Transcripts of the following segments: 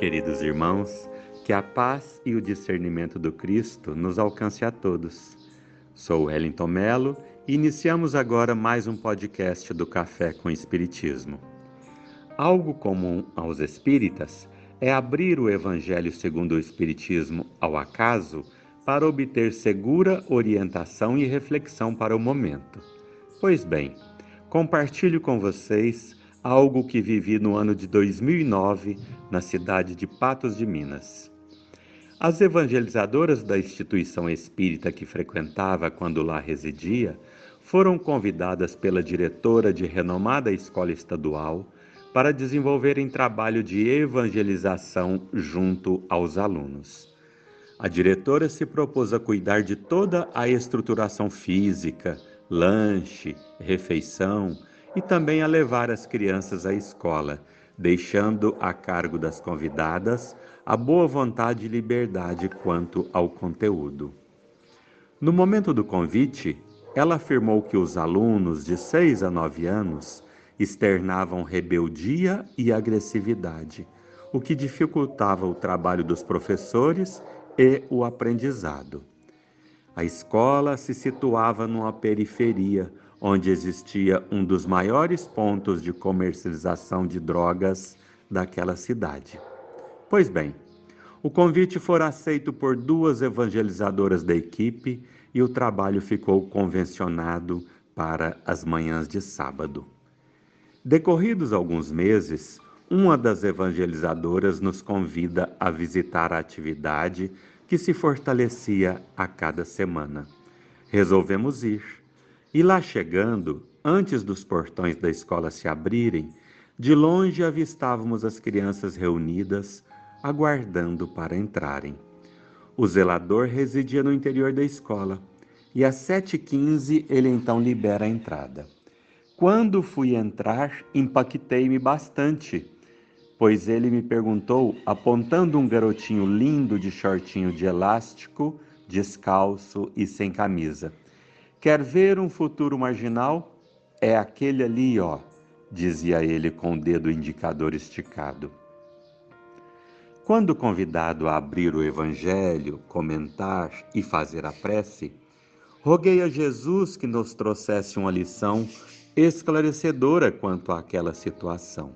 Queridos irmãos, que a paz e o discernimento do Cristo nos alcance a todos. Sou Wellington Melo e iniciamos agora mais um podcast do Café com Espiritismo. Algo comum aos espíritas é abrir o Evangelho segundo o Espiritismo ao acaso para obter segura orientação e reflexão para o momento. Pois bem, compartilho com vocês algo que vivi no ano de 2009 na cidade de Patos de Minas. As evangelizadoras da instituição espírita que frequentava quando lá residia foram convidadas pela diretora de renomada escola estadual para desenvolverem trabalho de evangelização junto aos alunos. A diretora se propôs a cuidar de toda a estruturação física, lanche, refeição, e também a levar as crianças à escola, deixando a cargo das convidadas a boa vontade e liberdade quanto ao conteúdo. No momento do convite, ela afirmou que os alunos de 6 a 9 anos externavam rebeldia e agressividade, o que dificultava o trabalho dos professores e o aprendizado. A escola se situava numa periferia, onde existia um dos maiores pontos de comercialização de drogas daquela cidade. Pois bem, o convite fora aceito por duas evangelizadoras da equipe e o trabalho ficou convencionado para as manhãs de sábado. Decorridos alguns meses, uma das evangelizadoras nos convida a visitar a atividade que se fortalecia a cada semana. Resolvemos ir e lá chegando, antes dos portões da escola se abrirem, de longe avistávamos as crianças reunidas, aguardando para entrarem. O zelador residia no interior da escola e às 7h15 ele então libera a entrada. Quando fui entrar, impactei-me bastante, pois ele me perguntou, apontando um garotinho lindo de shortinho de elástico, descalço e sem camisa. Quer ver um futuro marginal? É aquele ali, ó, dizia ele com o dedo indicador esticado. Quando convidado a abrir o Evangelho, comentar e fazer a prece, roguei a Jesus que nos trouxesse uma lição esclarecedora quanto àquela situação.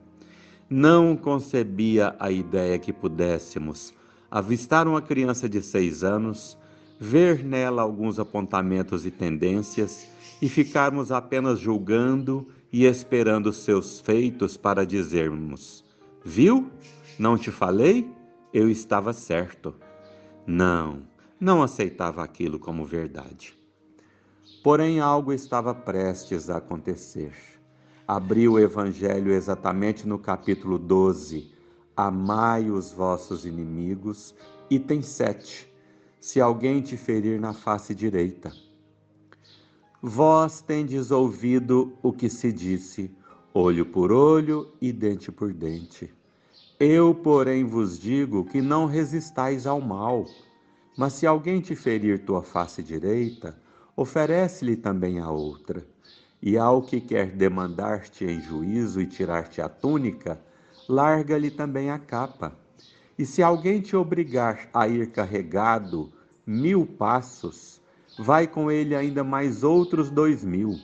Não concebia a ideia que pudéssemos avistar uma criança de seis anos ver nela alguns apontamentos e tendências e ficarmos apenas julgando e esperando seus feitos para dizermos: Viu? Não te falei? Eu estava certo. Não, não aceitava aquilo como verdade. Porém, algo estava prestes a acontecer. Abri o Evangelho exatamente no capítulo 12. Amai os vossos inimigos, item 7 se alguém te ferir na face direita. Vós tendes ouvido o que se disse, olho por olho e dente por dente. Eu, porém, vos digo que não resistais ao mal, mas se alguém te ferir tua face direita, oferece-lhe também a outra. E ao que quer demandar-te em juízo e tirar-te a túnica, larga-lhe também a capa. E se alguém te obrigar a ir carregado mil passos, vai com ele ainda mais outros dois mil.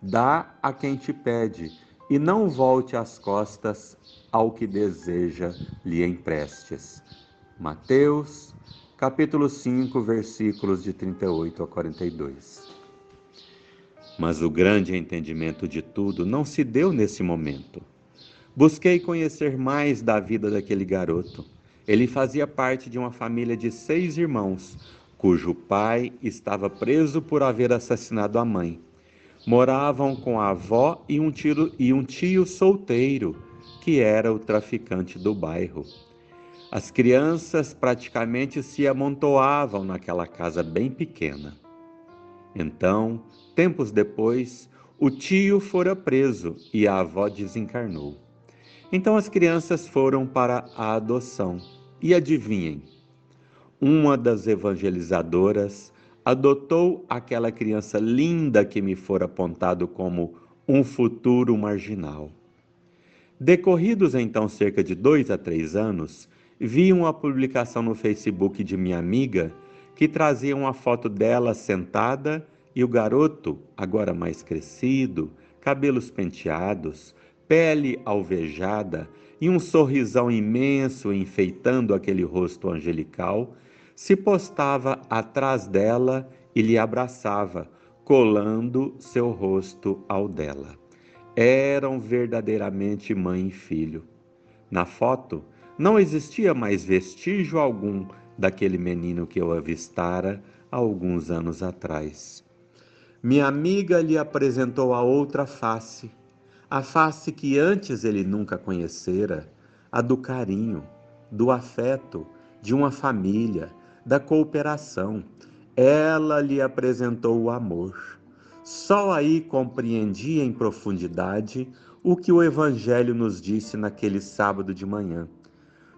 Dá a quem te pede, e não volte as costas ao que deseja lhe emprestes. Mateus, capítulo 5, versículos de 38 a 42. Mas o grande entendimento de tudo não se deu nesse momento. Busquei conhecer mais da vida daquele garoto. Ele fazia parte de uma família de seis irmãos, cujo pai estava preso por haver assassinado a mãe. Moravam com a avó e um, tiro, e um tio solteiro, que era o traficante do bairro. As crianças praticamente se amontoavam naquela casa bem pequena. Então, tempos depois, o tio fora preso e a avó desencarnou. Então as crianças foram para a adoção. E adivinhem, uma das evangelizadoras adotou aquela criança linda que me fora apontado como um futuro marginal. Decorridos então cerca de dois a três anos, vi uma publicação no Facebook de minha amiga que trazia uma foto dela sentada e o garoto, agora mais crescido, cabelos penteados, pele alvejada e um sorrisão imenso enfeitando aquele rosto angelical, se postava atrás dela e lhe abraçava, colando seu rosto ao dela. Eram verdadeiramente mãe e filho. Na foto, não existia mais vestígio algum daquele menino que eu avistara há alguns anos atrás. Minha amiga lhe apresentou a outra face, a face que antes ele nunca conhecera, a do carinho, do afeto, de uma família, da cooperação. Ela lhe apresentou o amor. Só aí compreendi em profundidade o que o Evangelho nos disse naquele sábado de manhã.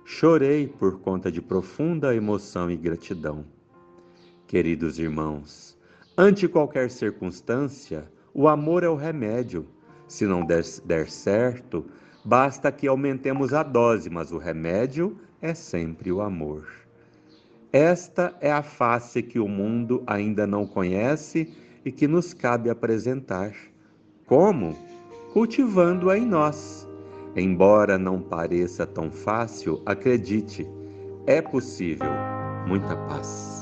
Chorei por conta de profunda emoção e gratidão. Queridos irmãos, Ante qualquer circunstância, o amor é o remédio. Se não der, der certo, basta que aumentemos a dose, mas o remédio é sempre o amor. Esta é a face que o mundo ainda não conhece e que nos cabe apresentar. Como? Cultivando-a em nós. Embora não pareça tão fácil, acredite, é possível. Muita paz.